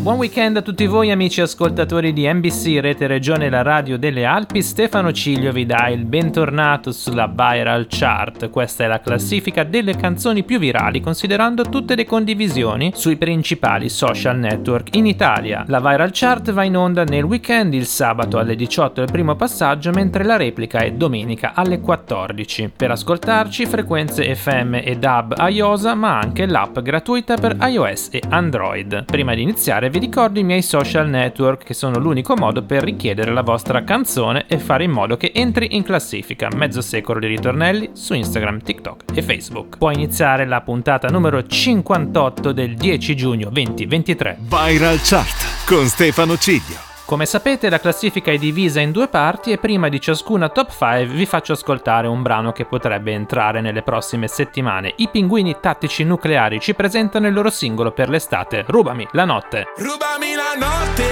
Buon weekend a tutti voi amici ascoltatori di NBC Rete Regione La Radio delle Alpi, Stefano Ciglio vi dà il bentornato sulla Viral Chart, questa è la classifica delle canzoni più virali considerando tutte le condivisioni sui principali social network in Italia. La Viral Chart va in onda nel weekend il sabato alle 18 il primo passaggio mentre la replica è domenica alle 14. Per ascoltarci frequenze FM e DAB a IOSA ma anche l'app gratuita per iOS e Android. Prima di iniziare vi ricordo i miei social network che sono l'unico modo per richiedere la vostra canzone e fare in modo che entri in classifica mezzo secolo di ritornelli su Instagram, TikTok e Facebook. Può iniziare la puntata numero 58 del 10 giugno 2023. Viral Chart con Stefano Ciglio. Come sapete la classifica è divisa in due parti e prima di ciascuna top 5 vi faccio ascoltare un brano che potrebbe entrare nelle prossime settimane. I pinguini tattici nucleari ci presentano il loro singolo per l'estate, Rubami la notte. Rubami la notte,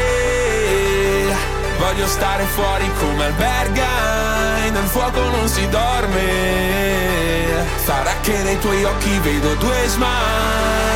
voglio stare fuori come alberga, nel fuoco non si dorme, sarà che nei tuoi occhi vedo due smile.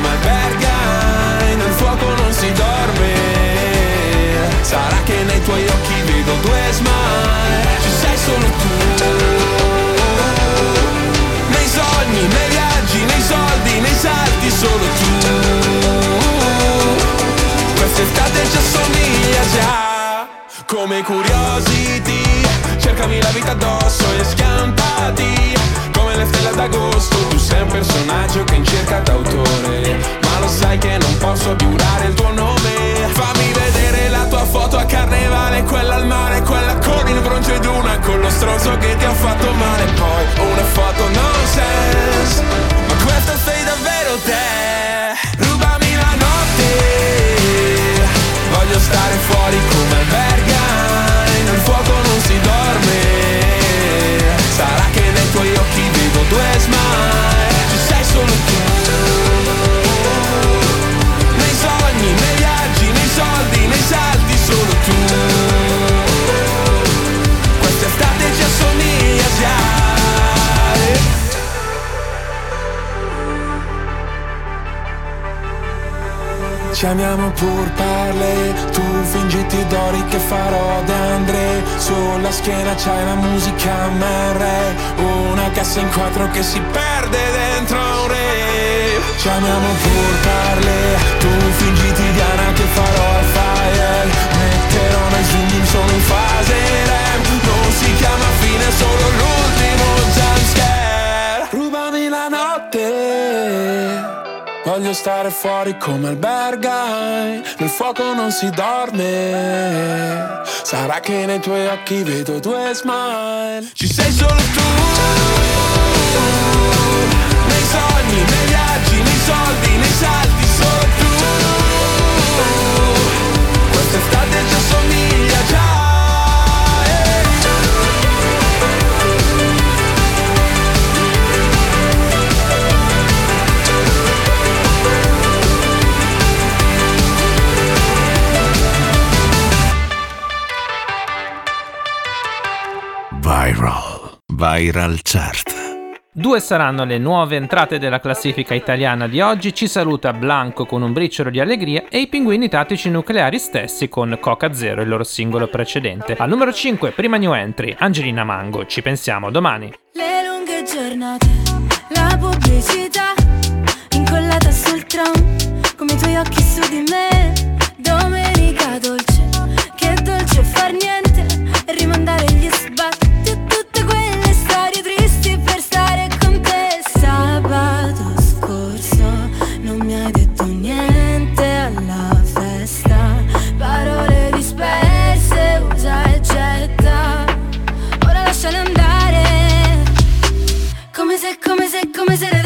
si dorme. Sarà che nei tuoi occhi vedo due smile. Ci sei solo tu. Nei sogni, nei viaggi, nei soldi, nei salti Solo tu. Quest'estate ci assomiglia già. Come curiosity Cercami la vita addosso e schiampati come le stelle d'agosto Tu sei un personaggio che in cerca d'autore che ti ha fatto male Poi una foto Ci amiamo pur parle, tu fingiti d'ori che farò da Andre. Sulla schiena c'hai la musica MR Una cassa in quattro che si perde dentro un re. Ci amiamo pur parle, tu fingiti Diana che farò al fire. Metterò nel zoom solo in fase rem Non si chiama fine, solo l'ultimo Voglio stare fuori come albergai Nel fuoco non si dorme. Sarà che nei tuoi occhi vedo due smile. Ci sei solo tu Nei sogni, nei viaggi, nei soldi, nei salti Solo tu. Quest'estate già somiglia Viral Chart. Due saranno le nuove entrate della classifica italiana di oggi, ci saluta Blanco con un briciolo di allegria e i pinguini tattici nucleari stessi con Coca Zero, il loro singolo precedente. Al numero 5, prima new entry, Angelina Mango, ci pensiamo domani. Le lunghe giornate, la pubblicità, incollata sul tram, come i tuoi occhi su di me, domenica dolce, che dolce far niente e rimandare gli sbatti come se, come se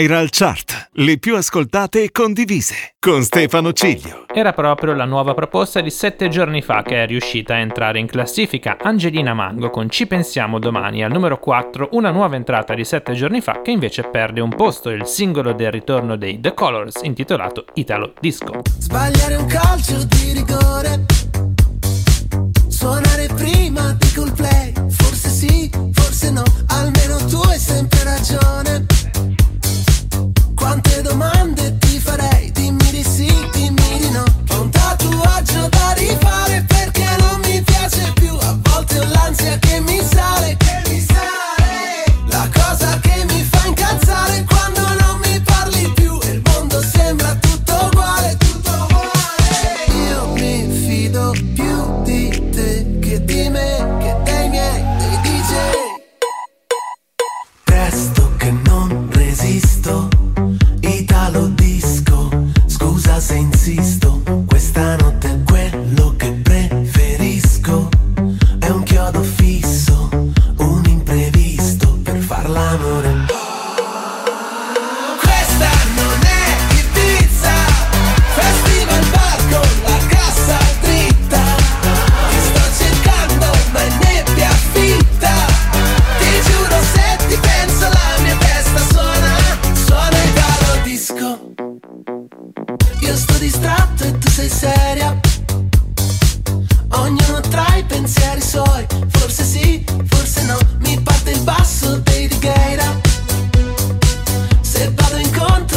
Viral Chart, le più ascoltate e condivise, con Stefano Ciglio. Era proprio la nuova proposta di sette giorni fa che è riuscita a entrare in classifica Angelina Mango con Ci pensiamo domani al numero 4, una nuova entrata di sette giorni fa che invece perde un posto, il singolo del ritorno dei The Colors intitolato Italo Disco. Sbagliare un calcio di rigore, suonare prima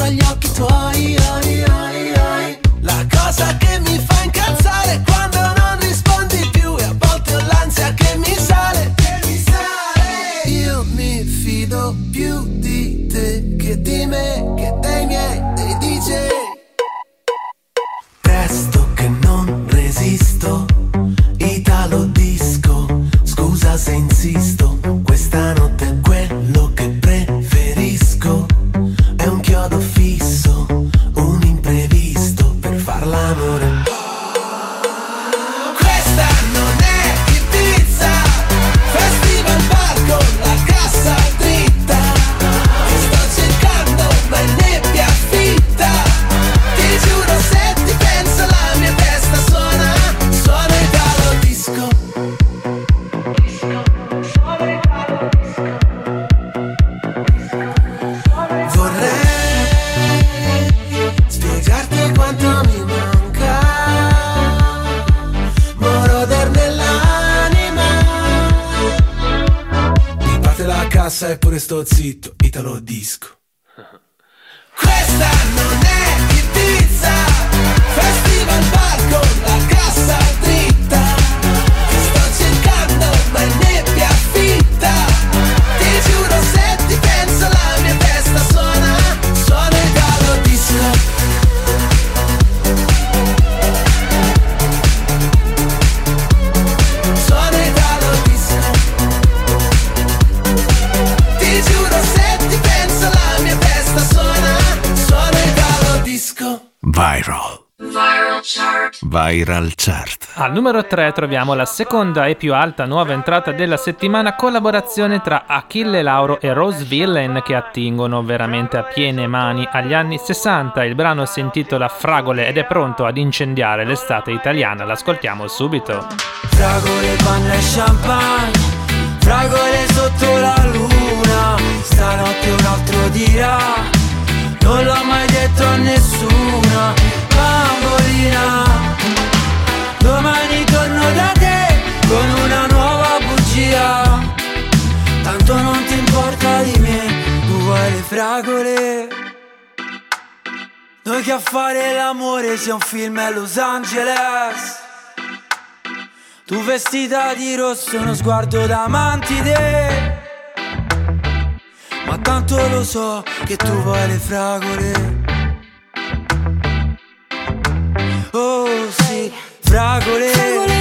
sotto agli occhi tuoi. Viral chart. Al numero 3 troviamo la seconda e più alta nuova entrata della settimana, collaborazione tra Achille Lauro e Rose Villain che attingono veramente a piene mani agli anni 60. Il brano si intitola Fragole ed è pronto ad incendiare l'estate italiana. L'ascoltiamo subito. Fragole, panna e champagne, fragole sotto la luna, stanotte un altro dirà, non l'ho mai detto a nessuna bambolina Torno da te con una nuova bugia. Tanto non ti importa di me, tu vuoi le fragole. Noi che a fare l'amore sia un film a Los Angeles. Tu vestita di rosso, uno sguardo da mantide Ma tanto lo so che tu vuoi le fragole. Oh sì, fragole. Fragole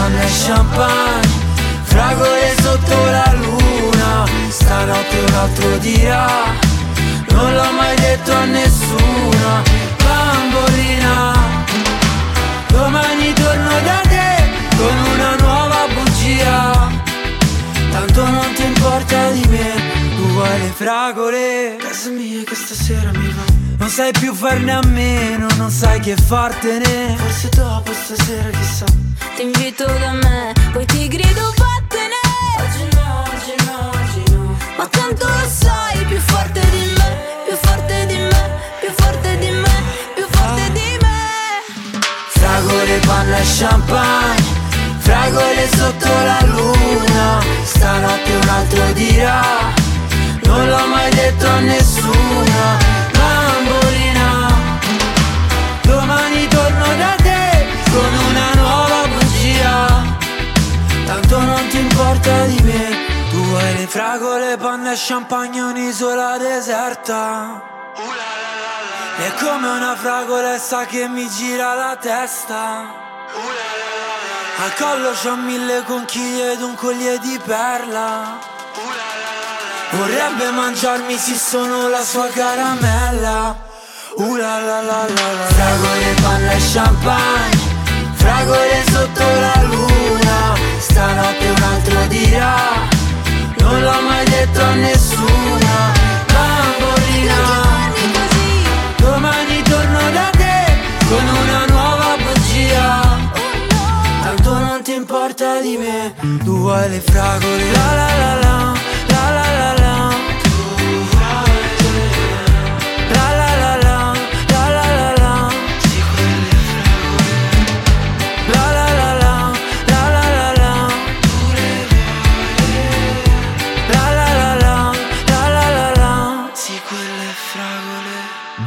panna e champagne Fragole sotto la luna Stanotte un altro dirà Non l'ho mai detto a nessuna Bambolina. Domani torno da te Con una nuova bugia Tanto non ti importa di me Tu vuoi le fragole. Casa mia che stasera mi va non sai più farne a meno, non sai che fartene. Forse dopo stasera chissà. Ti invito da me Poi ti grido vattene! Oggi no, oggi no, oggi no. Ma tanto lo sai Più forte di me Più forte di me Più forte di me Più forte di me. Fragole, panna e champagne Fragole sotto la luna. Stanotte un altro dirà Non l'ho mai detto a nessuna fragole, panna e champagne Un'isola deserta. È come una fragolessa che mi gira la testa. Al collo c'ho mille conchiglie ed un collier di perla. Vorrebbe mangiarmi se sono la sua caramella. Uh la la la la Fragole, panna e champagne Fragole sotto la luna. Stanotte un altro dirà Non l'ho mai detto a nessuna Bambolina. Domani torno da te con una nuova bugia. Tanto non ti importa di me Tu vuoi le fragole la la La la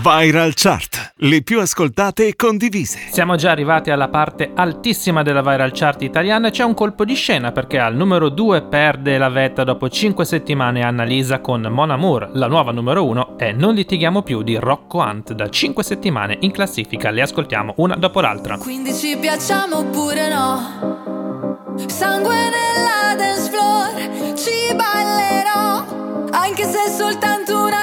Viral Chart, le più ascoltate e condivise. Siamo già arrivati alla parte altissima della viral chart italiana e c'è un colpo di scena perché al numero 2 perde la vetta dopo 5 settimane Annalisa con Mon Amour. La nuova numero 1 è Non litighiamo più di Rocco Hunt da 5 settimane in classifica. Le ascoltiamo una dopo l'altra. Quindi ci piacciamo oppure no? Sangue nella dance floor, ci ballerò. Anche se è soltanto un altro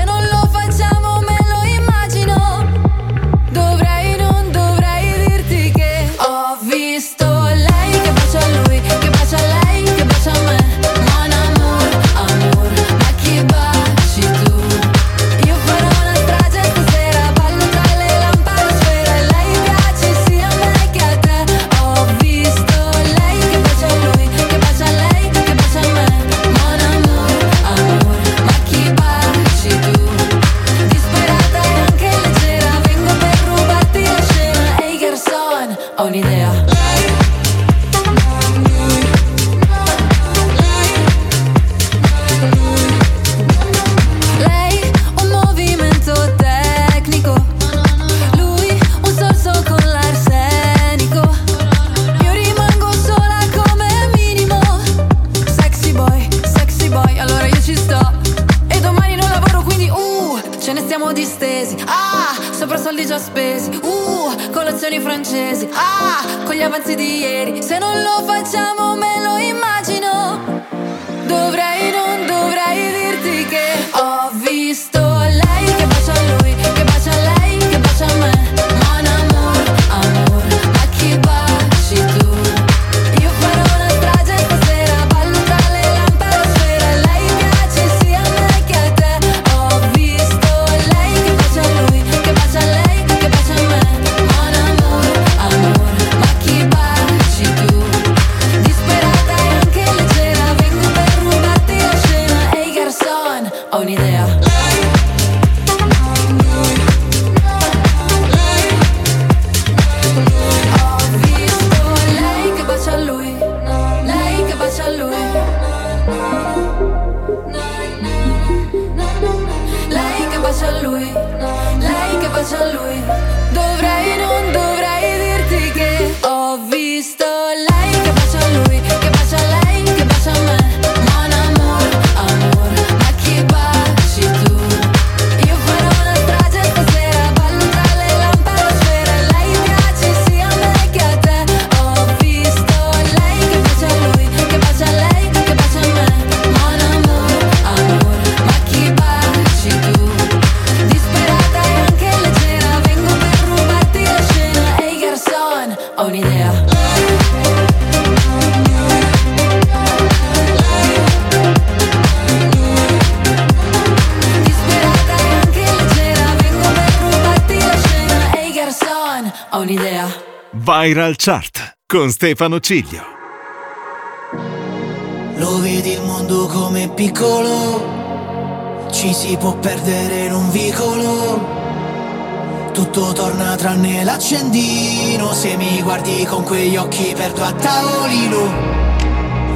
Lei che bacia lui Viral Chart con Stefano Ciglio. Lo vedi il mondo come piccolo, ci si può perdere in un vicolo. Tutto torna tranne l'accendino, se mi guardi con quegli occhi perdo a tavolino.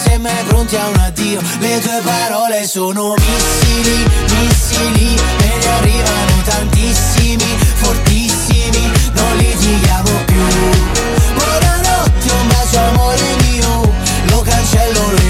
mio Non sei mai pronti a un addio. Le tue parole sono missili, missili E ne arrivano tantissimi, fortissimi Non litighiamo più. Buonanotte, un bacio amore mio Lo cancello, lo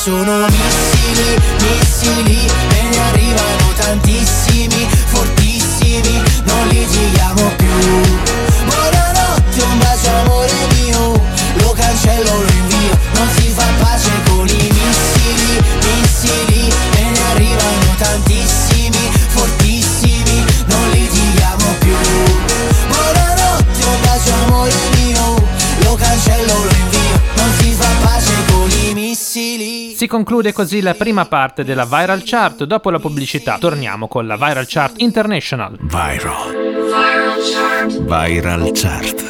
sono conclude così la prima parte della Viral Chart. Dopo la pubblicità torniamo con la Viral Chart International. Viral. Viral Chart.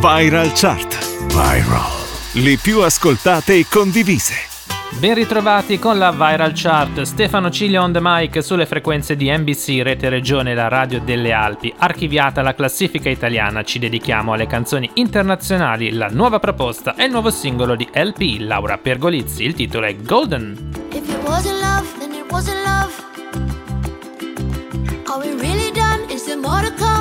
Viral Chart. Viral. Le più ascoltate e condivise. Ben ritrovati con la Viral Chart. Stefano Ciglio on the mic sulle frequenze di NBC, Rete Regione, la radio delle Alpi. Archiviata la classifica italiana, ci dedichiamo alle canzoni internazionali. La nuova proposta è il nuovo singolo di LP, Laura Pergolizzi. Il titolo è Golden. If it wasn't love, then it wasn't love. Are we really done? Is there more to come?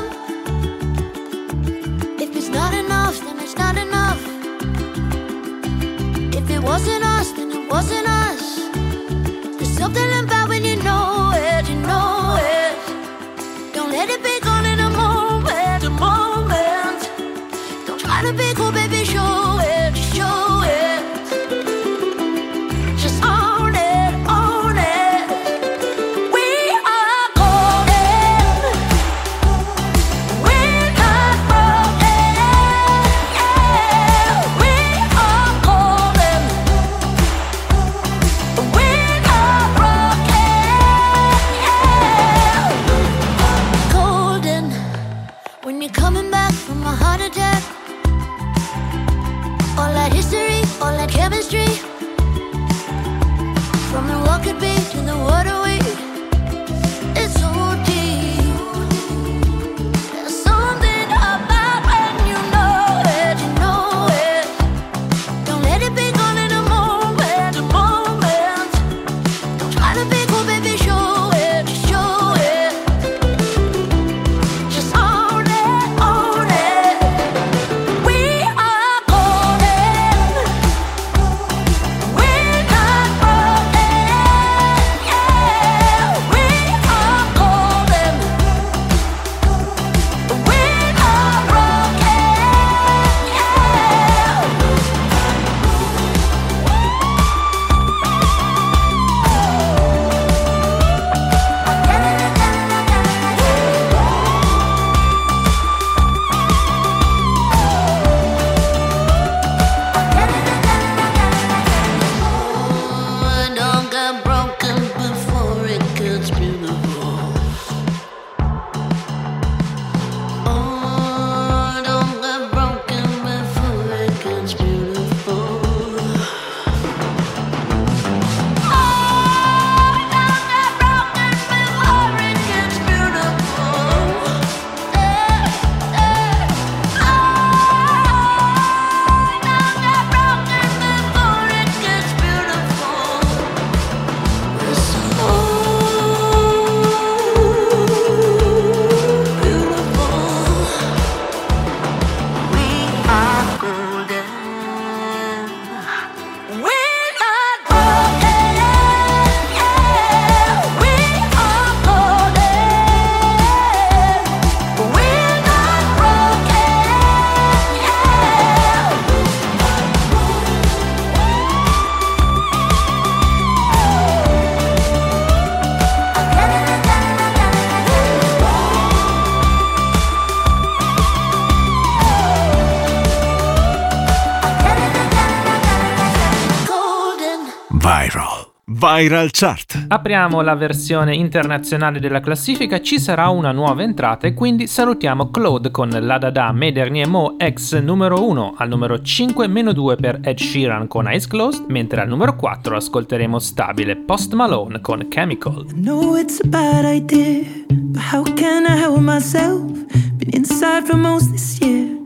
Viral Chart. Apriamo la versione internazionale della classifica, ci sarà una nuova entrata e quindi salutiamo Claude con La Dada Me Dernier Mo ex numero 1 al numero 5 meno 2 per Ed Sheeran con Eyes Closed, mentre al numero 4 ascolteremo stabile Post Malone con Chemical. I know it's a bad idea, but how can I help myself? Been inside for most this year.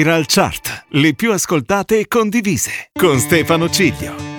Viral Chart, le più ascoltate e condivise, con Stefano Ciglio.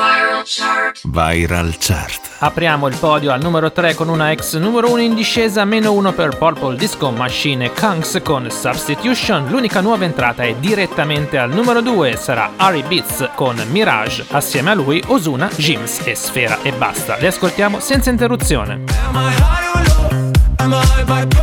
Viral chart. Viral Chart. Apriamo il podio al numero 3 con una ex numero 1 in discesa, meno 1 per Purple Disco Machine e Kunks con Substitution. L'unica nuova entrata è direttamente al numero 2, sarà Harry Beats con Mirage. Assieme a lui Osuna, Jims e Sfera e basta. Le ascoltiamo senza interruzione. Am I high or low? Am I?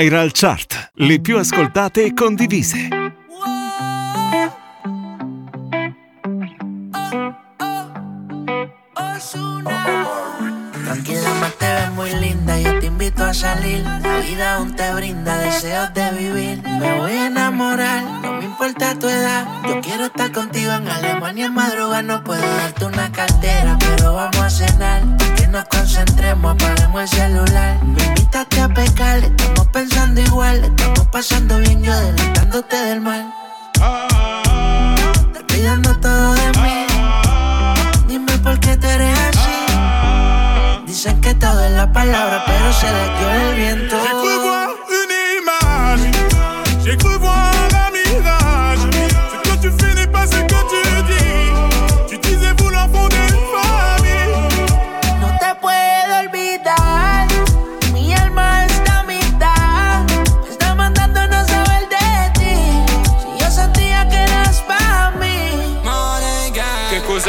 Viral Chart. Le più ascoltate e condivise. Tranquila, más te ves muy linda. Yo te invito a salir. La vida aún te brinda deseos de vivir. Me voy a enamorar, no me importa tu edad. Quiero estar contigo en Alemania en madrugada. No puedo darte una cartera, pero vamos a cenar. Que nos concentremos, apaguemos el celular. Me invitaste a pecar, estamos pensando igual. Estamos pasando bien, yo adelantándote del mal. Te olvidando todo de mí. Dime por qué tú eres así. Dicen que todo es la palabra, pero se le dio el viento.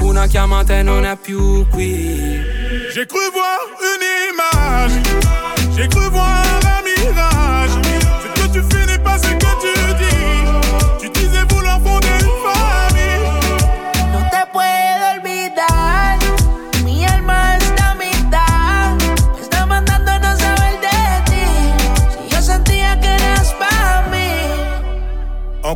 Una chiamata e non è più qui. J'ai cru voir une image. J'ai cru voir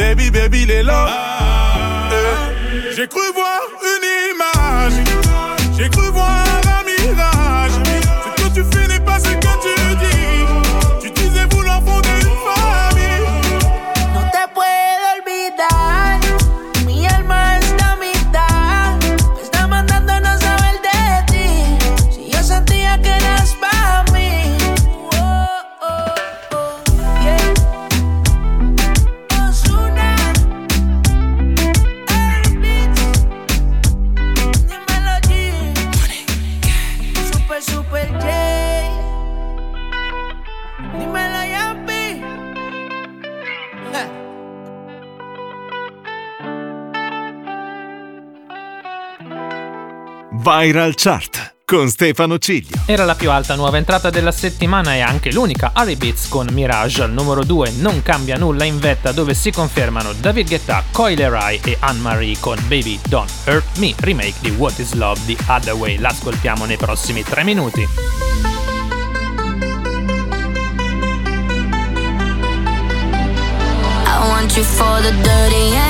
Baby, baby, les là. Eh, j'ai cru voir une image. J'ai cru voir Viral Chart con Stefano Ciglio. Era la più alta nuova entrata della settimana e anche l'unica. Harry Beats con Mirage al numero 2 non cambia nulla in vetta dove si confermano David Guetta, Coyle Rai e Anne-Marie con Baby Don't Hurt Me remake di What Is Love di Other Way l'ascoltiamo nei prossimi 3 minuti. I want you for the dirty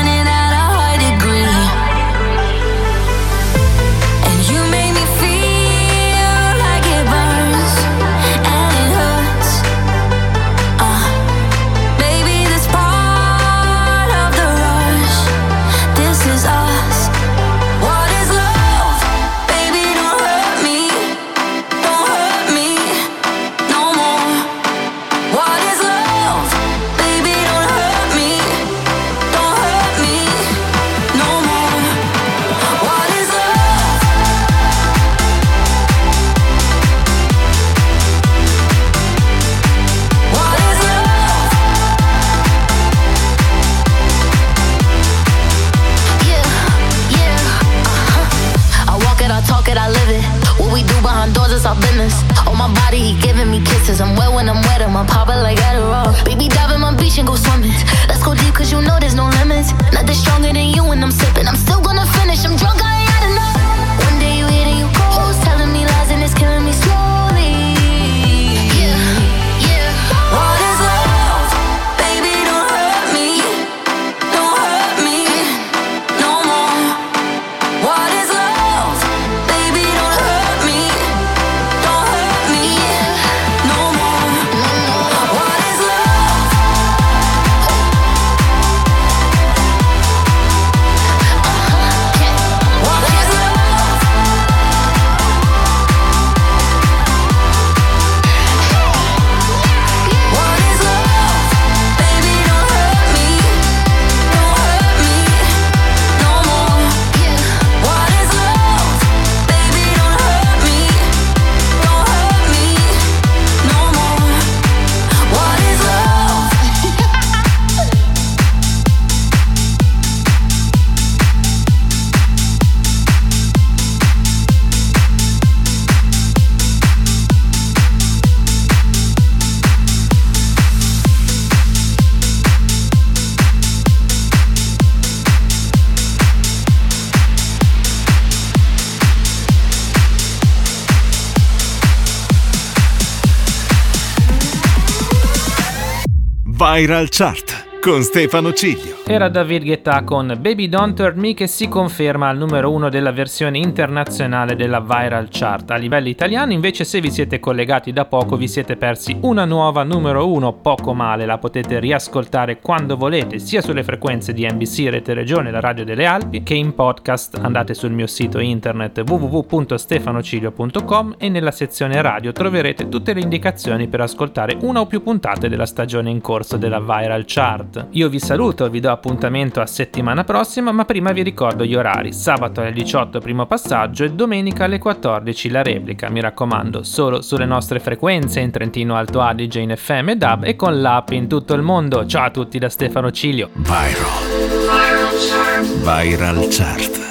kisses. I'm wet when I'm wet, I'm popping like Adderall. Baby, dive in my beach and go swimming. Let's go deep, cause you know there's no limits. Nothing stronger than you when I'm sipping. Viral Chart con Stefano Ciglio. Era David Guetta con Baby Don't Hurt Me che si conferma al numero uno della versione internazionale della Viral Chart. A livello italiano invece se vi siete collegati da poco vi siete persi una nuova numero uno poco male, la potete riascoltare quando volete sia sulle frequenze di NBC Rete Regione, la radio delle Alpi, che in podcast andate sul mio sito internet www.stefanocilio.com e nella sezione radio troverete tutte le indicazioni per ascoltare una o più puntate della stagione in corso della Viral Chart. Chart. Io vi saluto, vi do appuntamento a settimana prossima, ma prima vi ricordo gli orari. Sabato alle 18 primo passaggio e domenica alle 14 la replica. Mi raccomando, solo sulle nostre frequenze in Trentino Alto Adige in FM e DAB e con l'app in tutto il mondo. Ciao a tutti da Stefano Cilio. Viral. Viral Chart.